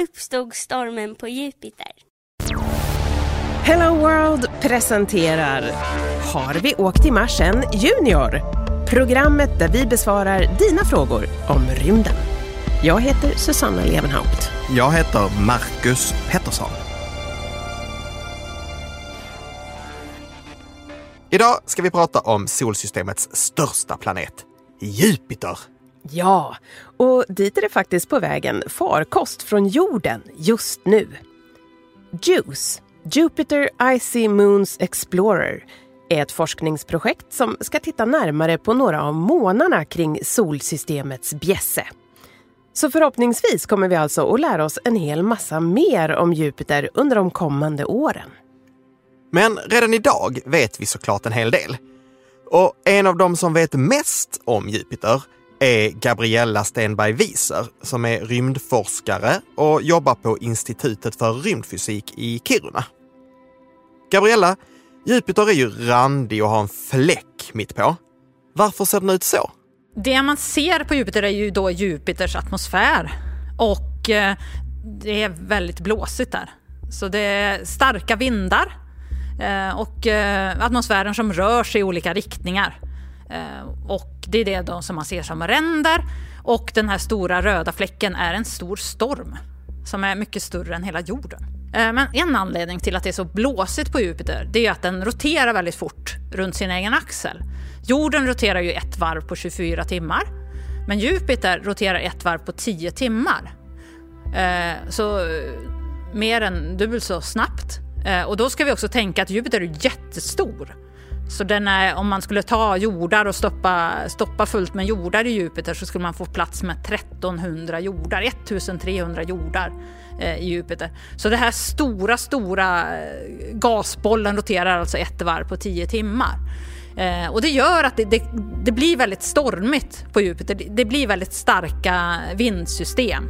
uppstod stormen på Jupiter. Hello World presenterar Har vi åkt till Mars än Junior? Programmet där vi besvarar dina frågor om rymden. Jag heter Susanna Levenhaupt. Jag heter Marcus Pettersson. Idag ska vi prata om solsystemets största planet, Jupiter. Ja, och dit är det faktiskt på vägen farkost från jorden just nu. JUICE, Jupiter Icy Moons Explorer, är ett forskningsprojekt som ska titta närmare på några av månarna kring solsystemets bjässe. Så förhoppningsvis kommer vi alltså att lära oss en hel massa mer om Jupiter under de kommande åren. Men redan idag vet vi såklart en hel del. Och en av dem som vet mest om Jupiter är Gabriella Stenberg Wieser som är rymdforskare och jobbar på Institutet för rymdfysik i Kiruna. Gabriella, Jupiter är ju randig och har en fläck mitt på. Varför ser den ut så? Det man ser på Jupiter är ju då Jupiters atmosfär och eh, det är väldigt blåsigt där. Så det är starka vindar eh, och eh, atmosfären som rör sig i olika riktningar. Eh, och det är det då som man ser som ränder och den här stora röda fläcken är en stor storm som är mycket större än hela jorden. Eh, men en anledning till att det är så blåsigt på Jupiter det är att den roterar väldigt fort runt sin egen axel. Jorden roterar ju ett varv på 24 timmar. Men Jupiter roterar ett varv på 10 timmar. Eh, så mer än dubbelt så snabbt. Och då ska vi också tänka att Jupiter är jättestor. Så den är, om man skulle ta jordar och stoppa, stoppa fullt med jordar i Jupiter så skulle man få plats med 1300 jordar, 1300 jordar eh, i Jupiter. Så den här stora, stora eh, gasbollen roterar alltså ett varv på 10 timmar. Eh, och det gör att det, det, det, blir väldigt stormigt på Jupiter. Det, det blir väldigt starka vindsystem.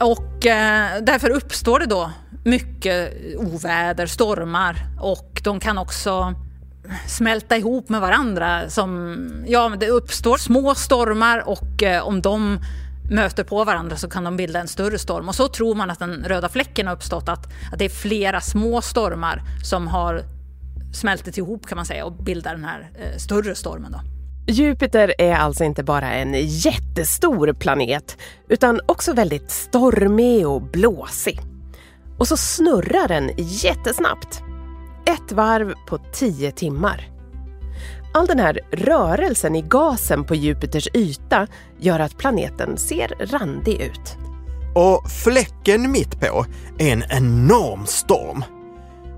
Och eh, därför uppstår det då mycket oväder, stormar och de kan också smälta ihop med varandra. Som, ja, det uppstår små stormar och eh, om de möter på varandra så kan de bilda en större storm. Och så tror man att den röda fläcken har uppstått, att, att det är flera små stormar som har smältit ihop kan man säga och bildar den här eh, större stormen. Då. Jupiter är alltså inte bara en jättestor planet utan också väldigt stormig och blåsig. Och så snurrar den jättesnabbt. Ett varv på tio timmar. All den här rörelsen i gasen på Jupiters yta gör att planeten ser randig ut. Och fläcken mitt på är en enorm storm.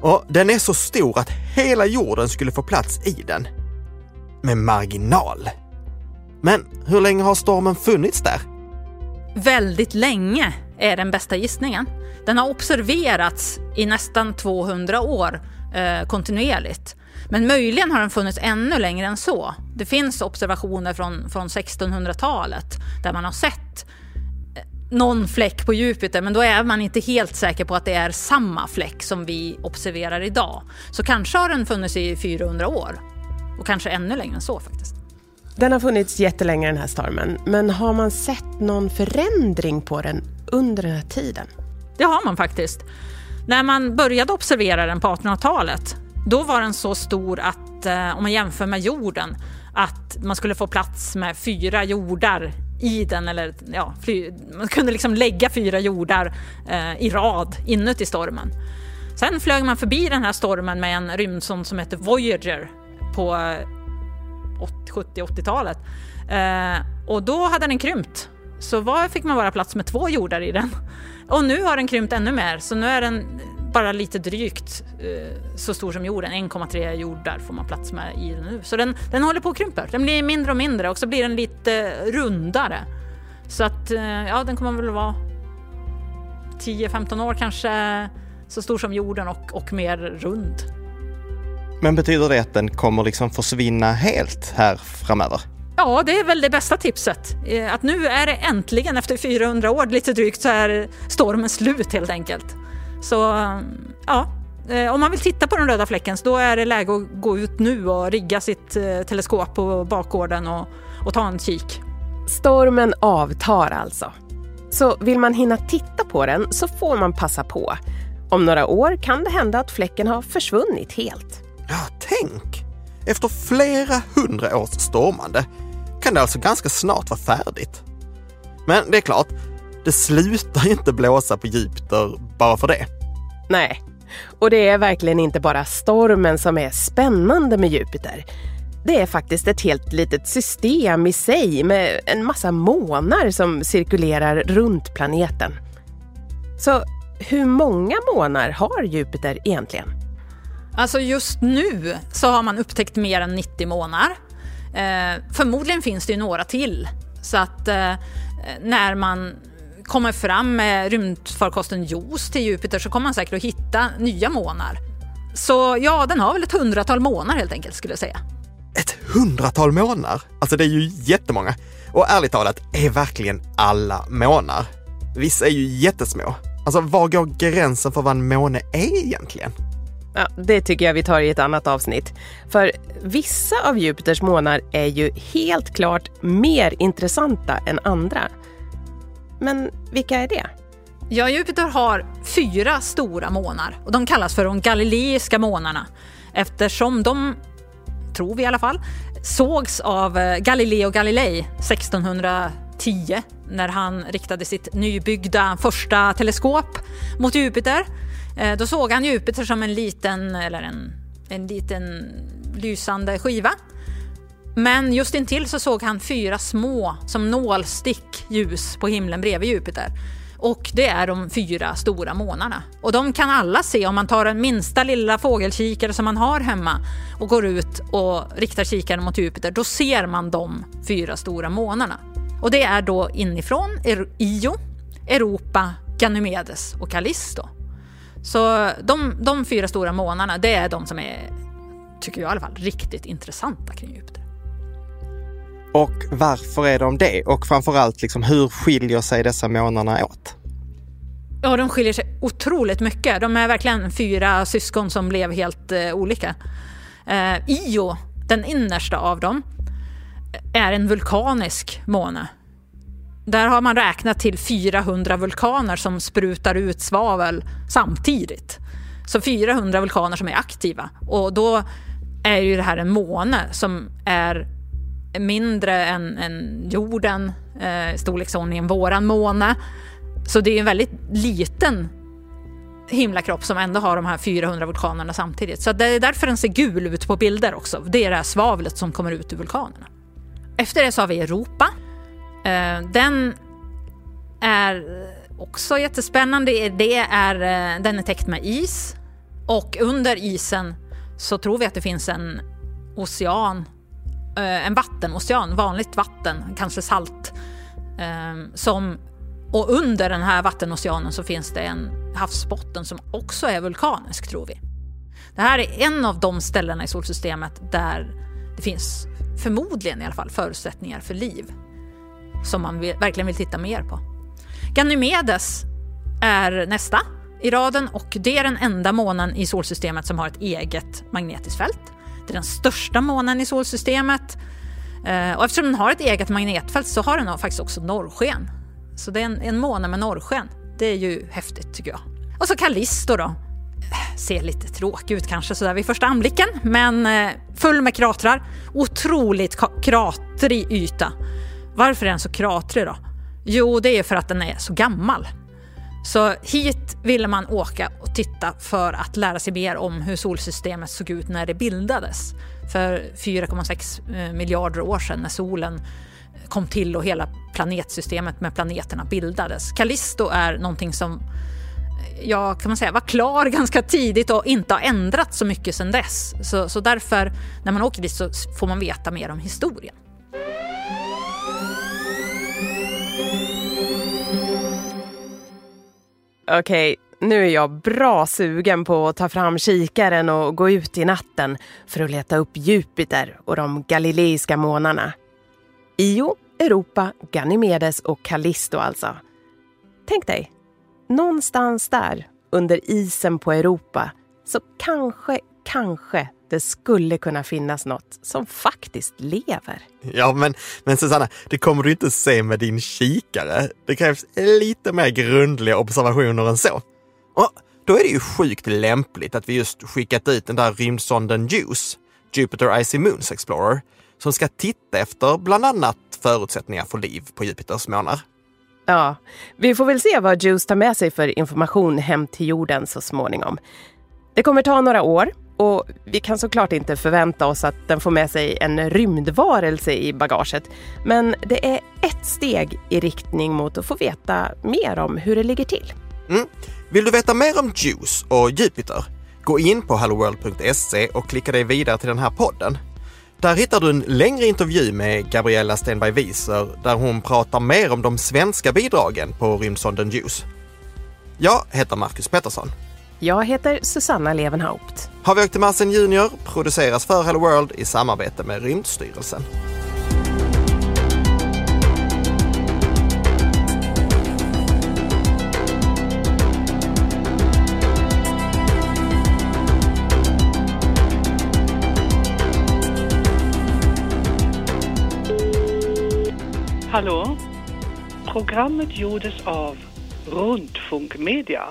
Och den är så stor att hela jorden skulle få plats i den. Med marginal. Men hur länge har stormen funnits där? Väldigt länge är den bästa gissningen. Den har observerats i nästan 200 år eh, kontinuerligt. Men möjligen har den funnits ännu längre än så. Det finns observationer från, från 1600-talet där man har sett någon fläck på Jupiter men då är man inte helt säker på att det är samma fläck som vi observerar idag. Så kanske har den funnits i 400 år och kanske ännu längre än så faktiskt. Den har funnits jättelänge den här stormen, men har man sett någon förändring på den under den här tiden? Det har man faktiskt. När man började observera den på 1800-talet, då var den så stor att eh, om man jämför med jorden, att man skulle få plats med fyra jordar i den. Eller, ja, fly, man kunde liksom lägga fyra jordar eh, i rad inuti stormen. Sen flög man förbi den här stormen med en rymdsond som hette Voyager på eh, 70-80-talet. Eh, och då hade den krympt. Så var fick man bara plats med två jordar i den. Och nu har den krympt ännu mer, så nu är den bara lite drygt eh, så stor som jorden. 1,3 jordar får man plats med i den nu. Så den, den håller på att krympa. Den blir mindre och mindre och så blir den lite rundare. Så att eh, ja, den kommer väl vara 10-15 år kanske så stor som jorden och, och mer rund. Men betyder det att den kommer liksom försvinna helt här framöver? Ja, det är väl det bästa tipset. Eh, att nu är det äntligen efter 400 år lite drygt så är stormen slut helt enkelt. Så ja, eh, om man vill titta på den röda fläcken så då är det läge att gå ut nu och rigga sitt eh, teleskop på bakgården och, och ta en kik. Stormen avtar alltså. Så vill man hinna titta på den så får man passa på. Om några år kan det hända att fläcken har försvunnit helt. Ja, tänk! Efter flera hundra års stormande kan det alltså ganska snart vara färdigt. Men det är klart, det slutar inte blåsa på Jupiter bara för det. Nej, och det är verkligen inte bara stormen som är spännande med Jupiter. Det är faktiskt ett helt litet system i sig med en massa månar som cirkulerar runt planeten. Så hur många månar har Jupiter egentligen? Alltså just nu så har man upptäckt mer än 90 månar. Eh, förmodligen finns det ju några till. Så att eh, när man kommer fram med rymdfarkosten JOS till Jupiter så kommer man säkert att hitta nya månar. Så ja, den har väl ett hundratal månar helt enkelt skulle jag säga. Ett hundratal månar? Alltså det är ju jättemånga. Och ärligt talat, är verkligen alla månar? Vissa är ju jättesmå. Alltså var går gränsen för vad en måne är egentligen? Ja, det tycker jag vi tar i ett annat avsnitt. För vissa av Jupiters månar är ju helt klart mer intressanta än andra. Men vilka är det? Ja, Jupiter har fyra stora månar och de kallas för de galileiska månarna eftersom de, tror vi i alla fall, sågs av eh, Galileo Galilei 1610 när han riktade sitt nybyggda första teleskop mot Jupiter. Eh, då såg han Jupiter som en liten, eller en, en liten lysande skiva. Men just intill så såg han fyra små, som nålstick, ljus på himlen bredvid Jupiter. Och det är de fyra stora månarna. Och de kan alla se om man tar den minsta lilla fågelkikare som man har hemma och går ut och riktar kikaren mot Jupiter. Då ser man de fyra stora månarna. Och det är då inifrån Io, Europa, Ganymedes och Callisto. Så de, de fyra stora månarna, det är de som är, tycker jag i alla fall, riktigt intressanta kring Jupiter. Och varför är de det? Och framförallt, liksom, hur skiljer sig dessa månaderna åt? Ja, de skiljer sig otroligt mycket. De är verkligen fyra syskon som blev helt eh, olika. Eh, Io, den innersta av dem, är en vulkanisk måne. Där har man räknat till 400 vulkaner som sprutar ut svavel samtidigt. Så 400 vulkaner som är aktiva. Och då är ju det här en måne som är mindre än, än jorden, eh, storleksordningen våran måne. Så det är en väldigt liten himlakropp som ändå har de här 400 vulkanerna samtidigt. Så det är därför den ser gul ut på bilder också. Det är det här svavlet som kommer ut ur vulkanerna. Efter det så har vi Europa. Eh, den är också jättespännande. Det är, eh, den är täckt med is och under isen så tror vi att det finns en ocean eh, en vattenocean, vanligt vatten, kanske salt. Som, och under den här vattenoceanen så finns det en havsbotten som också är vulkanisk tror vi. Det här är en av de ställena i solsystemet där det finns förmodligen i alla fall förutsättningar för liv som man vill, verkligen vill titta mer på. Ganymedes är nästa i raden och det är den enda månen i solsystemet som har ett eget magnetiskt fält. Det är den största månen i solsystemet. Eh, och eftersom den har ett eget magnetfält så har den faktiskt också norrsken. Så det är en, en måne med norrsken. Det är ju häftigt tycker jag. Och så Callisto då. Ser lite tråkig ut kanske sådär vid första anblicken, men eh, full med kratrar. Otroligt kratrig yta. Varför är den så kratrig då? Jo, det är för att den är så gammal. Så hit ville man åka och titta för att lära sig mer om hur solsystemet såg ut när det bildades. För 4,6 eh, miljarder år sedan när solen kom till och hela planetsystemet med planeterna bildades. Callisto är någonting som eh, ja, kan man säga, var klar ganska tidigt och inte har ändrats så mycket sedan dess. Så, så därför, när man åker dit så får man veta mer om historien. Okej, okay, nu är jag bra sugen på att ta fram kikaren och gå ut i natten för att leta upp Jupiter och de galileiska månarna. Io, Europa, Ganymedes och Callisto alltså. Tänk dig, någonstans där under isen på Europa så kanske, kanske det skulle kunna finnas något som faktiskt lever. Ja, men, men Susanna, det kommer du inte se med din kikare. Det krävs lite mer grundliga observationer än så. Och då är det ju sjukt lämpligt att vi just skickat ut den där rymdsonden JUICE, Jupiter Icy Moons Explorer, som ska titta efter bland annat förutsättningar för liv på Jupiters månar. Ja, vi får väl se vad JUICE tar med sig för information hem till jorden så småningom. Det kommer ta några år och vi kan såklart inte förvänta oss att den får med sig en rymdvarelse i bagaget. Men det är ett steg i riktning mot att få veta mer om hur det ligger till. Mm. Vill du veta mer om JUICE och Jupiter? Gå in på helloworld.se och klicka dig vidare till den här podden. Där hittar du en längre intervju med Gabriella Stenberg Wieser där hon pratar mer om de svenska bidragen på rymdsonden JUICE. Jag heter Marcus Pettersson. Jag heter Susanna Levenhaupt. Har vi åkt till Marsen Junior produceras för Hello World i samarbete med Rymdstyrelsen. Hallå? Programmet gjordes av Rundfunk Media.